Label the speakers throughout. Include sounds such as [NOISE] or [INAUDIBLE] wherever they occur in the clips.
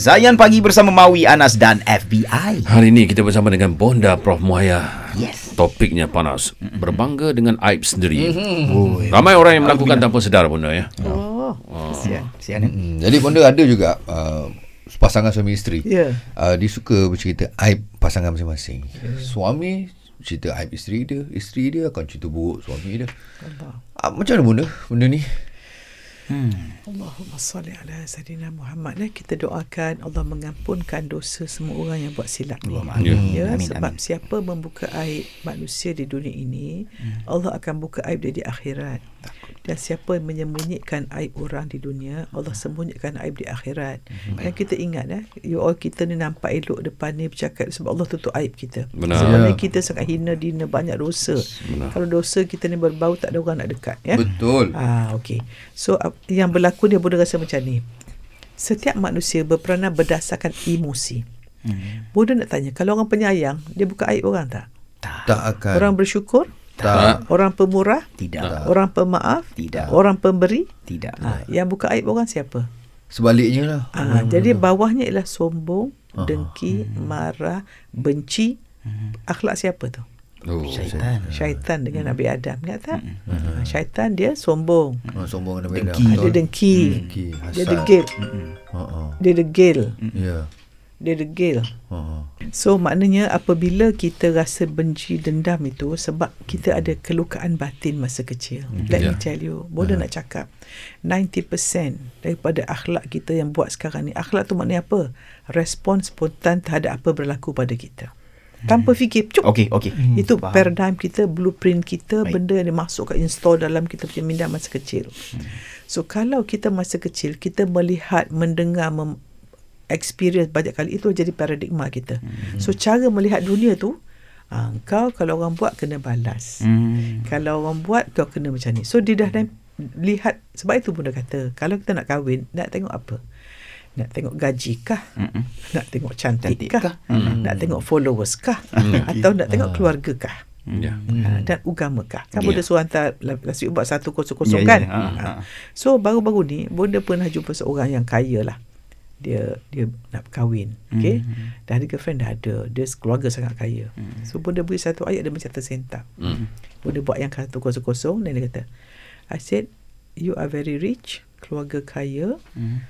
Speaker 1: Zayan Pagi bersama Maui, Anas dan FBI.
Speaker 2: Hari ini kita bersama dengan Bonda Prof Muhaya.
Speaker 1: Yes.
Speaker 2: Topiknya panas. Berbangga dengan aib sendiri. Ramai orang yang melakukan tanpa sedar Bonda ya.
Speaker 3: Oh,
Speaker 1: Kesian. Kesian. eh?
Speaker 4: Hmm, jadi benda ada juga uh, pasangan suami isteri.
Speaker 3: Ya.
Speaker 4: Uh, dia suka bercerita aib pasangan masing-masing. Suami cerita aib isteri dia, isteri dia akan cerita buruk suami dia. Uh, macam mana benda benda ni?
Speaker 3: Allahumma salli ala Sayyidina Muhammad. Eh, Kita doakan Allah mengampunkan dosa semua orang yang buat silap ni.
Speaker 1: Allahumma
Speaker 2: amin.
Speaker 3: ya,
Speaker 1: Amin,
Speaker 3: Sebab
Speaker 1: amin.
Speaker 3: siapa membuka aib manusia di dunia ini Allah akan buka aib dia di akhirat Dan siapa yang menyembunyikan aib orang di dunia Allah sembunyikan aib di akhirat Dan kita ingat eh, you all kita ni nampak elok depan ni bercakap Sebab Allah tutup aib kita
Speaker 2: Benar.
Speaker 3: Sebenarnya
Speaker 4: Ya.
Speaker 3: kita sangat hina dina banyak dosa Kalau dosa kita ni berbau tak ada orang nak dekat ya.
Speaker 4: Betul.
Speaker 3: Ah, okey. So yang berlaku dia boleh rasa macam ni. Setiap manusia berperanan berdasarkan emosi.
Speaker 1: Hmm.
Speaker 3: Bodoh nak tanya, kalau orang penyayang, dia buka aib orang tak?
Speaker 4: Tak akan.
Speaker 3: Orang bersyukur?
Speaker 4: Tak.
Speaker 3: Orang pemurah?
Speaker 1: Tidak.
Speaker 3: Orang pemaaf?
Speaker 1: Tidak.
Speaker 3: Orang pemberi?
Speaker 1: Tidak.
Speaker 3: Ha, yang buka aib orang siapa?
Speaker 4: Sebaliknya lah.
Speaker 3: Ha, jadi bawahnya ialah sombong, dengki, marah, benci. Akhlak siapa tu?
Speaker 4: Oh,
Speaker 1: Syaitan.
Speaker 3: Syaitan dengan Nabi Adam. Ingat tak? Ha, syaitan dia sombong.
Speaker 4: Oh, sombong dengan
Speaker 1: Dengki.
Speaker 3: Ha, dia dengki.
Speaker 4: Dengki,
Speaker 3: Dia degil.
Speaker 4: Ah.
Speaker 3: Dia degil.
Speaker 4: Ya.
Speaker 3: Dia degil.
Speaker 4: Ha ah.
Speaker 3: So maknanya apabila kita rasa benci dendam itu sebab kita ada kelukaan batin masa kecil. Let me
Speaker 2: Yeah.
Speaker 3: tell you, bodoh nak cakap. 90% daripada akhlak kita yang buat sekarang ni. Akhlak tu maknanya apa? Respon spontan terhadap apa berlaku pada kita. Tanpa fikir, cuk.
Speaker 1: Okey, okey.
Speaker 3: Itu
Speaker 1: Faham.
Speaker 3: paradigm kita, blueprint kita,
Speaker 1: Baik.
Speaker 3: benda yang dimasuk ke install dalam kita punya minda masa kecil. So kalau kita masa kecil kita melihat, mendengar, mem- experience banyak kali itu jadi paradigma kita. So cara melihat dunia tu, ah, kau kalau orang buat kena balas.
Speaker 1: Hmm.
Speaker 3: Kalau orang buat kau kena macam ni. So dia dah dah lihat sebab itu pun dia kata kalau kita nak kahwin nak tengok apa? Nak tengok gaji kah?
Speaker 1: Mm-mm.
Speaker 3: Nak tengok cantik,
Speaker 1: Cantik
Speaker 3: kah?
Speaker 1: kah? Mm.
Speaker 3: Nak tengok followers kah? [LAUGHS] Atau nak tengok keluarga kah?
Speaker 2: Ya.
Speaker 3: Ha, dan agama kah? Kan
Speaker 1: Ya.
Speaker 3: Bonda suruh hantar nasi ubat satu kosong kosong
Speaker 1: Ya,
Speaker 3: kan?
Speaker 1: ya. Ha,
Speaker 3: Ha.
Speaker 1: ha.
Speaker 3: So baru-baru ni Bonda pernah jumpa seorang yang kaya lah. Dia dia nak kahwin. Okay?
Speaker 1: Hmm.
Speaker 3: Dah ada girlfriend dah ada. Dia keluarga sangat kaya. So Bonda beri satu ayat dia macam tersentak.
Speaker 2: Hmm.
Speaker 3: Bonda buat yang satu kosong kosong dan dia kata, I said, you are very rich, keluarga kaya,
Speaker 1: Hmm.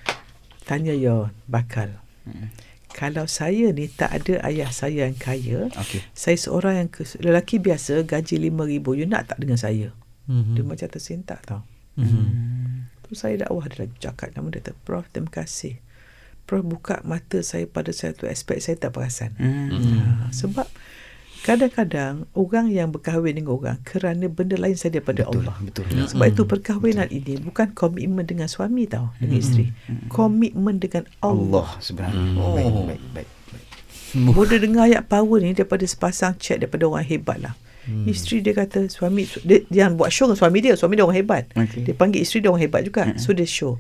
Speaker 3: tanya your bakal.
Speaker 1: Hmm.
Speaker 3: Kalau saya ni tak ada ayah saya yang kaya,
Speaker 1: Okey.
Speaker 3: saya seorang yang ke, lelaki biasa gaji RM5,000 you nak tak dengan saya
Speaker 4: Mhm.
Speaker 3: dia macam tersentak tau
Speaker 1: Hmm.
Speaker 3: tu saya dakwah dia cakap nama dia kata Prof terima kasih buka mata saya pada satu aspek saya tak perasan
Speaker 1: Hmm.
Speaker 3: ha, sebab kadang-kadang orang yang berkahwin dengan orang kerana benda lain saja daripada
Speaker 1: Betul,
Speaker 3: Allah
Speaker 1: betul.
Speaker 3: sebab itu perkahwinan ini bukan komitmen dengan suami tau dengan isteri komitmen dengan Allah
Speaker 1: Allah sebenarnya. Oh. Baik, baik, baik. baik.
Speaker 3: Boleh dengar ayat power ni daripada sepasang chat daripada orang hebat lah. Hmm. Isteri dia kata suami dia, dia buat show dengan suami dia, suami dia orang hebat.
Speaker 1: Okey.
Speaker 3: Dia panggil isteri dia orang hebat juga. So dia show.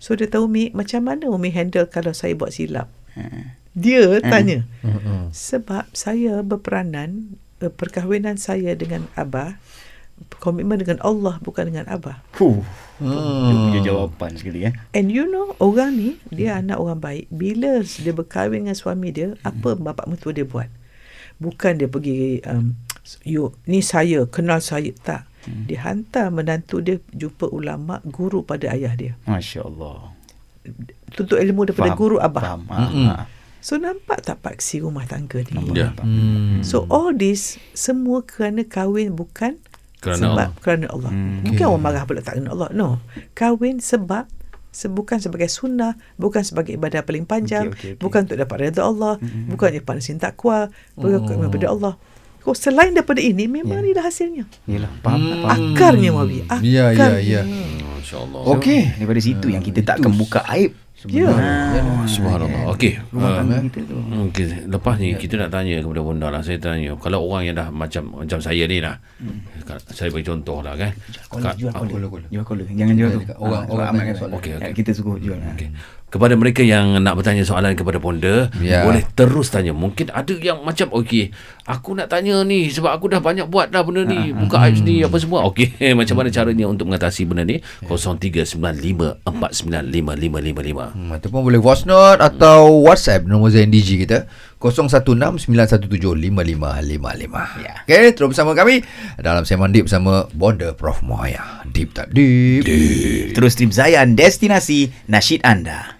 Speaker 3: So dia tahu Umi macam mana Umi handle kalau saya buat silap.
Speaker 1: Hmm.
Speaker 3: Dia tanya.
Speaker 4: Hmm.
Speaker 3: Sebab saya berperanan eh, perkahwinan saya dengan Abah komitmen dengan Allah bukan dengan Abah.
Speaker 1: Huh. Dia punya jawapan sekali eh.
Speaker 3: And you know orang ni dia anak orang baik. Bila dia berkahwin dengan suami dia, apa bapak mertua dia buat? Bukan dia pergi um, you ni saya kenal saya tak. Dia hantar menantu dia jumpa ulama guru pada ayah dia.
Speaker 1: Masya-Allah.
Speaker 3: Tuntut ilmu daripada
Speaker 1: Faham,
Speaker 3: guru abah.
Speaker 1: Faham. Ha, ha.
Speaker 3: So nampak tak paksi rumah tangga ni?
Speaker 1: Nampak,
Speaker 2: Ya.
Speaker 1: nampak.
Speaker 4: Hmm.
Speaker 3: So all this semua kerana kahwin bukan
Speaker 2: Kerana
Speaker 3: sebab
Speaker 2: Allah.
Speaker 3: kerana Allah.
Speaker 1: Hmm.
Speaker 3: Bukan orang marah pula tak kerana Allah. No. Kahwin sebab se- bukan sebagai sunnah, bukan sebagai ibadah paling panjang,
Speaker 1: Okey, okey, okey.
Speaker 3: bukan untuk dapat redha Allah, bukan untuk panasin takwa, bukan untuk kepada Allah. Kau selain daripada ini memang
Speaker 1: Ya.
Speaker 3: ni dah hasilnya.
Speaker 1: Yalah, faham,
Speaker 4: Hmm.
Speaker 1: faham.
Speaker 3: Akarnya Mawi. Akarnya.
Speaker 4: Ya, ya, ya.
Speaker 2: Masya-Allah.
Speaker 1: Okey, daripada situ yang kita tak akan buka aib.
Speaker 3: Ya.
Speaker 2: Oh, Subhanallah. Okey.
Speaker 1: Rumah
Speaker 2: Uh,
Speaker 1: tu.
Speaker 2: Okey, lepas ni kita nak tanya kepada Bonda lah. Saya tanya, kalau orang yang dah macam macam saya ni lah. Saya bagi contoh lah kan.
Speaker 1: Jual
Speaker 4: kola.
Speaker 1: Jual kola. Jangan jual tu.
Speaker 4: Orang-
Speaker 1: Ha,
Speaker 4: orang
Speaker 1: amalkan
Speaker 4: tanya
Speaker 1: soalan.
Speaker 2: Okey, okey.
Speaker 1: Kita suruh jual. ha.
Speaker 2: Okey. Kepada mereka yang nak bertanya soalan kepada Bonda
Speaker 4: Ya.
Speaker 2: boleh terus tanya mungkin ada yang macam okey aku nak tanya ni sebab aku dah banyak buat dah benda ni buka aib ni apa semua okey [LAUGHS] macam mana caranya untuk mengatasi benda ni 0395495555
Speaker 4: Hmm, ataupun boleh voice note atau WhatsApp nombor ZNDG kita 0169175555.
Speaker 1: Ya.
Speaker 4: Okay, terus bersama kami dalam Seman Deep bersama Bonda Prof Mohaya. Deep tak deep. deep.
Speaker 1: Terus Trip Zayan Destinasi Nasyid anda